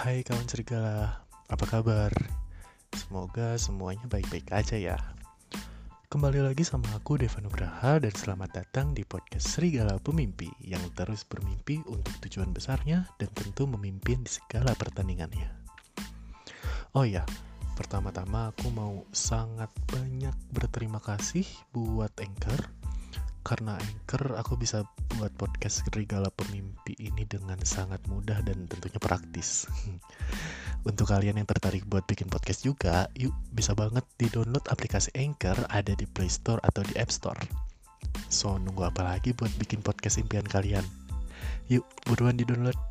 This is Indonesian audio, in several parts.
Hai kawan serigala, apa kabar? Semoga semuanya baik-baik aja ya. Kembali lagi sama aku Deva Nugraha dan selamat datang di podcast Serigala Pemimpi yang terus bermimpi untuk tujuan besarnya dan tentu memimpin di segala pertandingannya. Oh ya, pertama-tama aku mau sangat banyak berterima kasih buat Anchor karena Anchor aku bisa buat podcast Serigala Pemimpi ini dengan sangat mudah dan tentunya praktis. Untuk kalian yang tertarik buat bikin podcast juga, yuk bisa banget di-download aplikasi Anchor ada di Play Store atau di App Store. So, nunggu apa lagi buat bikin podcast impian kalian? Yuk, buruan di-download.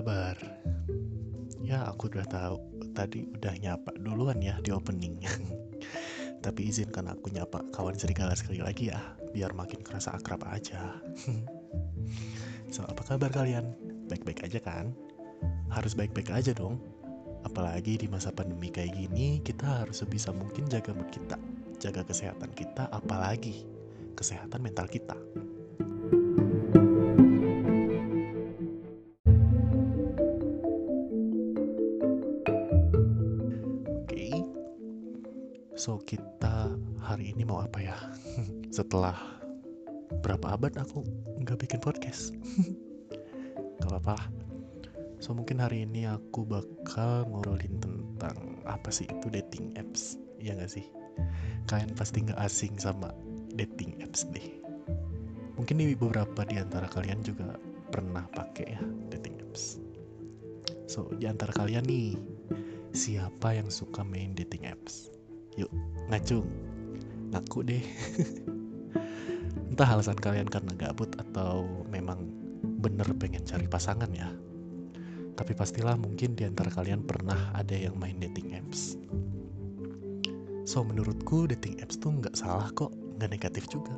Kabar? Ya aku udah tahu tadi udah nyapa duluan ya di opening. Tapi izinkan aku nyapa kawan serigala sekali lagi ya, biar makin kerasa akrab aja. so apa kabar kalian? Baik-baik aja kan? Harus baik-baik aja dong. Apalagi di masa pandemi kayak gini, kita harus sebisa mungkin jaga mood kita, jaga kesehatan kita, apalagi kesehatan mental kita. Setelah berapa abad aku nggak bikin podcast, gak apa-apa lah. So mungkin hari ini aku bakal ngobrolin tentang apa sih itu dating apps, ya nggak sih? Kalian pasti nggak asing sama dating apps deh. Mungkin di beberapa di antara kalian juga pernah pakai ya dating apps. So di antara kalian nih siapa yang suka main dating apps? Yuk, ngacung. Ngaku deh. Entah alasan kalian karena gabut atau memang bener pengen cari pasangan ya. Tapi pastilah mungkin di antara kalian pernah ada yang main dating apps. So, menurutku dating apps tuh nggak salah kok, nggak negatif juga.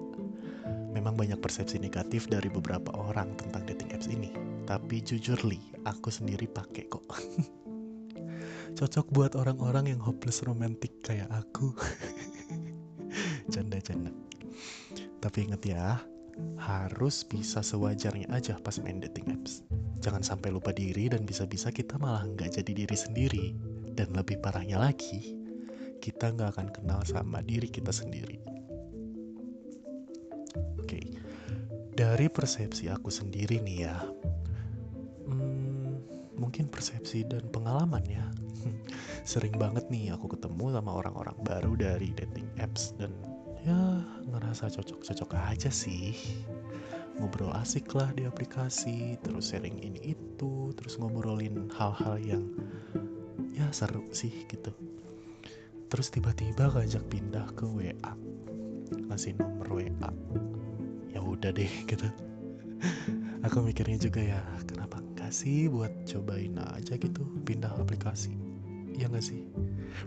Memang banyak persepsi negatif dari beberapa orang tentang dating apps ini. Tapi jujur li, aku sendiri pakai kok. cocok buat orang-orang yang hopeless romantic kayak aku. Canda-canda. Tapi inget ya, harus bisa sewajarnya aja pas main dating apps. Jangan sampai lupa diri dan bisa-bisa kita malah nggak jadi diri sendiri. Dan lebih parahnya lagi, kita nggak akan kenal sama diri kita sendiri. Oke, dari persepsi aku sendiri nih ya, hmm, mungkin persepsi dan pengalaman ya. Sering banget nih aku ketemu sama orang-orang baru dari dating apps dan ya ngerasa cocok-cocok aja sih. Ngobrol asik lah di aplikasi, terus sharing ini itu, terus ngobrolin hal-hal yang ya seru sih gitu. Terus tiba-tiba ngajak pindah ke WA, ngasih nomor WA. Ya udah deh gitu. Aku mikirnya juga ya, kenapa enggak sih buat cobain aja gitu pindah aplikasi ya nggak sih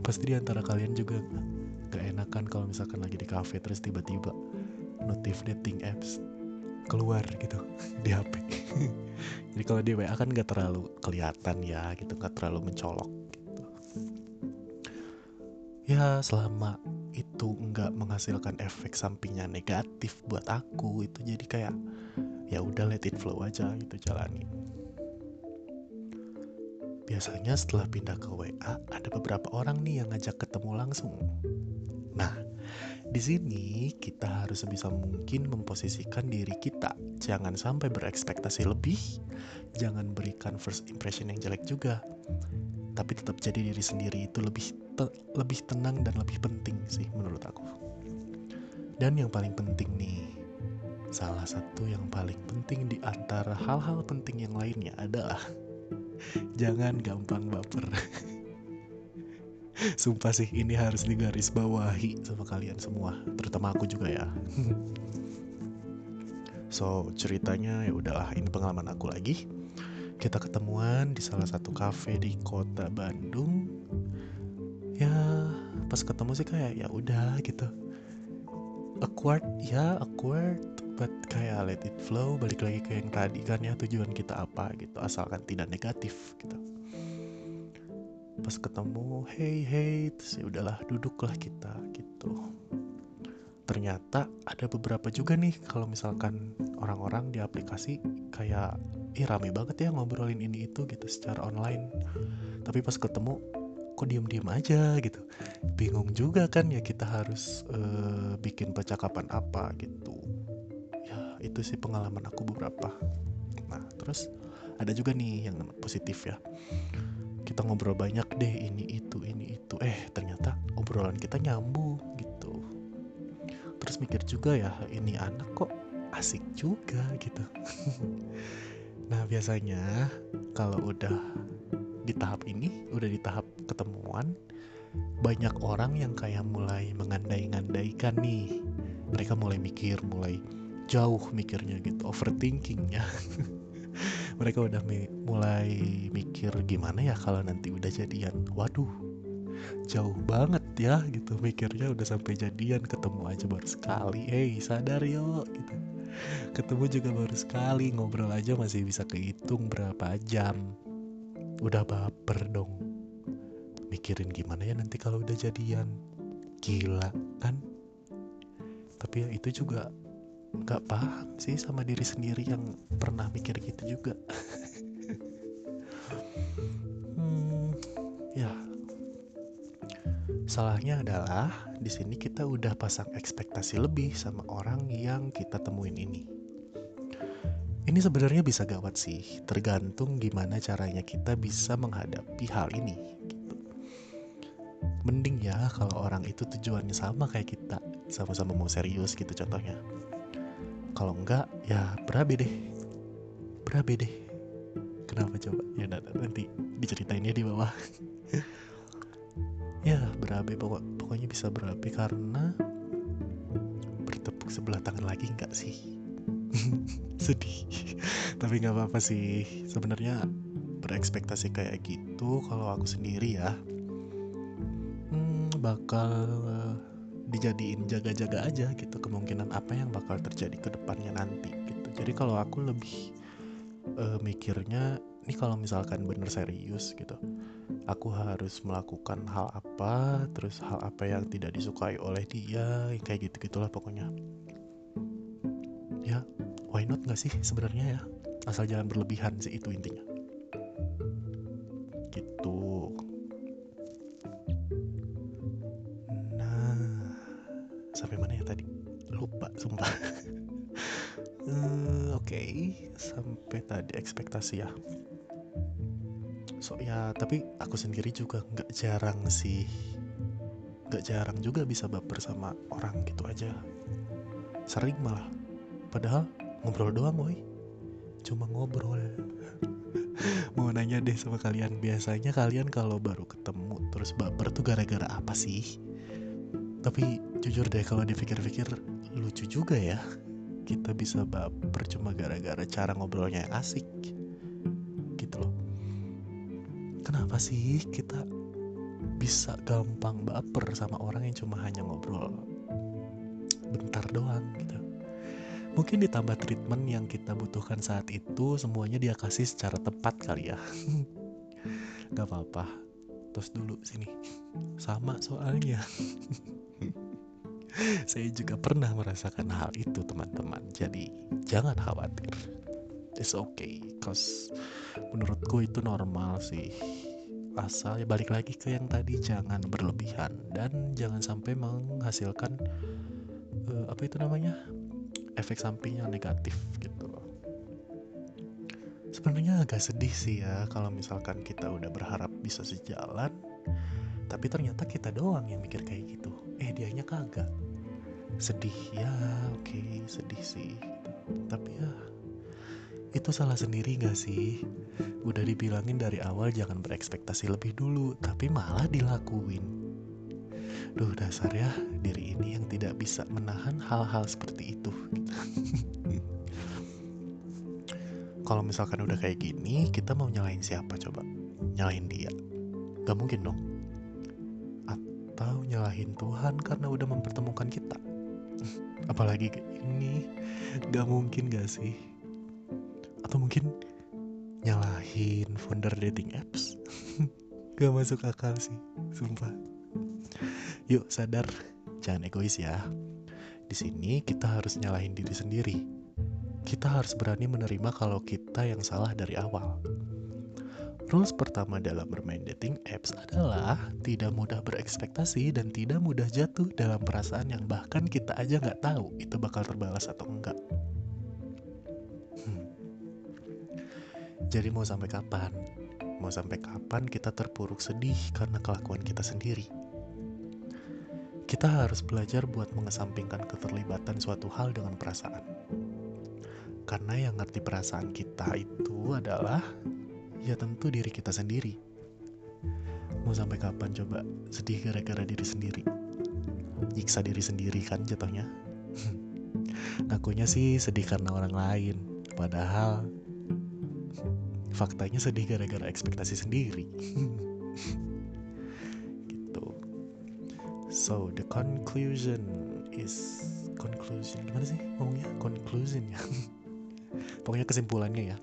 pasti di antara kalian juga gak enakan kalau misalkan lagi di cafe terus tiba-tiba notif dating apps keluar gitu di HP jadi kalau di WA kan gak terlalu kelihatan ya gitu gak terlalu mencolok gitu. Ya selama itu nggak menghasilkan efek sampingnya negatif buat aku itu jadi kayak ya udah let it flow aja gitu jalanin Biasanya setelah pindah ke WA, ada beberapa orang nih yang ngajak ketemu langsung. Nah, di sini kita harus sebisa mungkin memposisikan diri kita. Jangan sampai berekspektasi lebih, jangan berikan first impression yang jelek juga. Tapi tetap jadi diri sendiri itu lebih te lebih tenang dan lebih penting sih menurut aku. Dan yang paling penting nih, salah satu yang paling penting di antara hal-hal penting yang lainnya adalah jangan gampang baper. Sumpah sih ini harus digaris bawahi sama kalian semua, terutama aku juga ya. so ceritanya ya udahlah ini pengalaman aku lagi. Kita ketemuan di salah satu cafe di kota Bandung. Ya pas ketemu sih kayak ya udah gitu. Awkward ya awkward but kayak let it flow balik lagi ke yang tadi kan ya tujuan kita apa gitu asalkan tidak negatif gitu pas ketemu hey hey terus ya udahlah duduklah kita gitu. Ternyata ada beberapa juga nih kalau misalkan orang-orang di aplikasi kayak ih rame banget ya ngobrolin ini itu gitu secara online. Tapi pas ketemu kok diem-diem aja? gitu. Bingung juga kan ya kita harus uh, bikin percakapan apa gitu. Ya itu sih pengalaman aku beberapa. Nah terus ada juga nih yang positif ya kita ngobrol banyak deh ini itu ini itu. Eh ternyata obrolan kita nyambung gitu. Terus mikir juga ya ini anak kok asik juga gitu. Nah biasanya kalau udah di tahap ini udah di tahap ketemuan banyak orang yang kayak mulai mengandai-ngandaikan nih. Mereka mulai mikir mulai jauh mikirnya gitu overthinking ya mereka udah mi mulai mikir gimana ya kalau nanti udah jadian. Waduh jauh banget ya gitu. Mikirnya udah sampai jadian ketemu aja baru sekali. Hey sadar yo gitu. Ketemu juga baru sekali ngobrol aja masih bisa kehitung berapa jam. Udah baper dong. Mikirin gimana ya nanti kalau udah jadian. Gila kan? Tapi ya itu juga nggak paham sih sama diri sendiri yang pernah mikir gitu juga Salahnya adalah di sini kita udah pasang ekspektasi lebih sama orang yang kita temuin ini. Ini sebenarnya bisa gawat sih, tergantung gimana caranya kita bisa menghadapi hal ini. Gitu. Mending ya kalau orang itu tujuannya sama kayak kita, sama-sama mau serius gitu contohnya. Kalau enggak, ya berabe deh, berabe deh. Kenapa coba? Ya nanti diceritain ya di bawah. ya berabe pokok pokoknya bisa berabe karena bertepuk sebelah tangan lagi nggak sih sedih tapi nggak apa-apa sih sebenarnya berekspektasi kayak gitu kalau aku sendiri ya hmm, bakal dijadiin jaga-jaga aja gitu kemungkinan apa yang bakal terjadi ke depannya nanti gitu jadi kalau aku lebih uh, mikirnya ini kalau misalkan bener serius gitu aku harus melakukan hal apa, terus hal apa yang tidak disukai oleh dia, kayak gitu gitulah pokoknya. Ya, why not nggak sih sebenarnya ya? Asal jangan berlebihan sih itu intinya. Sumpah. uh, Oke, okay. sampai tadi ekspektasi ya. So ya tapi aku sendiri juga nggak jarang sih. Nggak jarang juga bisa baper sama orang gitu aja. Sering malah. Padahal ngobrol doang woi. Cuma ngobrol. Mau nanya deh sama kalian. Biasanya kalian kalau baru ketemu terus baper tuh gara-gara apa sih tapi jujur deh kalau dipikir-pikir lucu juga ya. Kita bisa baper cuma gara-gara cara ngobrolnya yang asik. Kenapa sih kita bisa gampang baper sama orang yang cuma hanya ngobrol bentar doang gitu? Mungkin ditambah treatment yang kita butuhkan saat itu semuanya dia kasih secara tepat kali ya. Gak apa-apa terus dulu sini. Sama soalnya. Saya juga pernah merasakan hal itu teman-teman. Jadi jangan khawatir. It's okay cause menurutku itu normal sih. Asal ya balik lagi ke yang tadi jangan berlebihan dan jangan sampai menghasilkan uh, apa itu namanya? Efek samping yang negatif gitu sebenarnya agak sedih sih ya kalau misalkan kita udah berharap bisa sejalan tapi ternyata kita doang yang mikir kayak gitu eh dianya kagak sedih ya oke okay, sedih sih tapi ya itu salah sendiri gak sih? Udah dibilangin dari awal jangan berekspektasi lebih dulu, tapi malah dilakuin. Duh dasar ya, diri ini yang tidak bisa menahan hal-hal seperti itu. Kalau misalkan udah kayak gini, kita mau nyalain siapa coba? Nyalain dia? Gak mungkin dong. Atau nyalahin Tuhan karena udah mempertemukan kita? apalagi kayak ini gak mungkin gak sih atau mungkin nyalahin founder dating apps gak masuk akal sih sumpah yuk sadar jangan egois ya di sini kita harus nyalahin diri sendiri kita harus berani menerima kalau kita yang salah dari awal Rules pertama dalam bermain dating apps adalah tidak mudah berekspektasi dan tidak mudah jatuh dalam perasaan yang bahkan kita aja nggak tahu itu bakal terbalas atau enggak. Hmm. Jadi mau sampai kapan? Mau sampai kapan kita terpuruk sedih karena kelakuan kita sendiri? Kita harus belajar buat mengesampingkan keterlibatan suatu hal dengan perasaan. Karena yang ngerti perasaan kita itu adalah ya tentu diri kita sendiri. Mau sampai kapan coba sedih gara-gara diri sendiri? Nyiksa diri sendiri kan jatuhnya. Ngakunya sih sedih karena orang lain, padahal faktanya sedih gara-gara ekspektasi sendiri. gitu. So the conclusion is conclusion gimana sih ngomongnya conclusion ya. Pokoknya kesimpulannya ya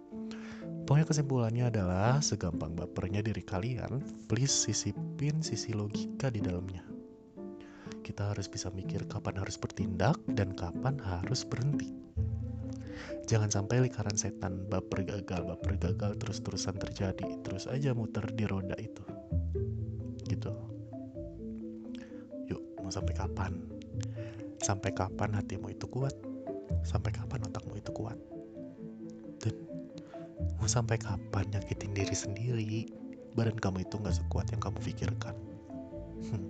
Pokoknya kesimpulannya adalah segampang bapernya diri kalian, please sisipin sisi logika di dalamnya. Kita harus bisa mikir kapan harus bertindak dan kapan harus berhenti. Jangan sampai lingkaran setan baper gagal, baper gagal terus-terusan terjadi, terus aja muter di roda itu. Gitu. Yuk, mau sampai kapan? Sampai kapan hatimu itu kuat? Sampai kapan otakmu itu kuat? Mau sampai kapan nyakitin diri sendiri? Badan kamu itu gak sekuat yang kamu pikirkan. Hmm.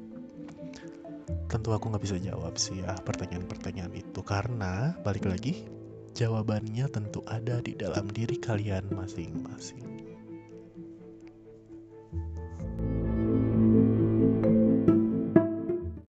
Tentu aku gak bisa jawab sih ya pertanyaan-pertanyaan itu karena balik lagi jawabannya tentu ada di dalam diri kalian masing-masing.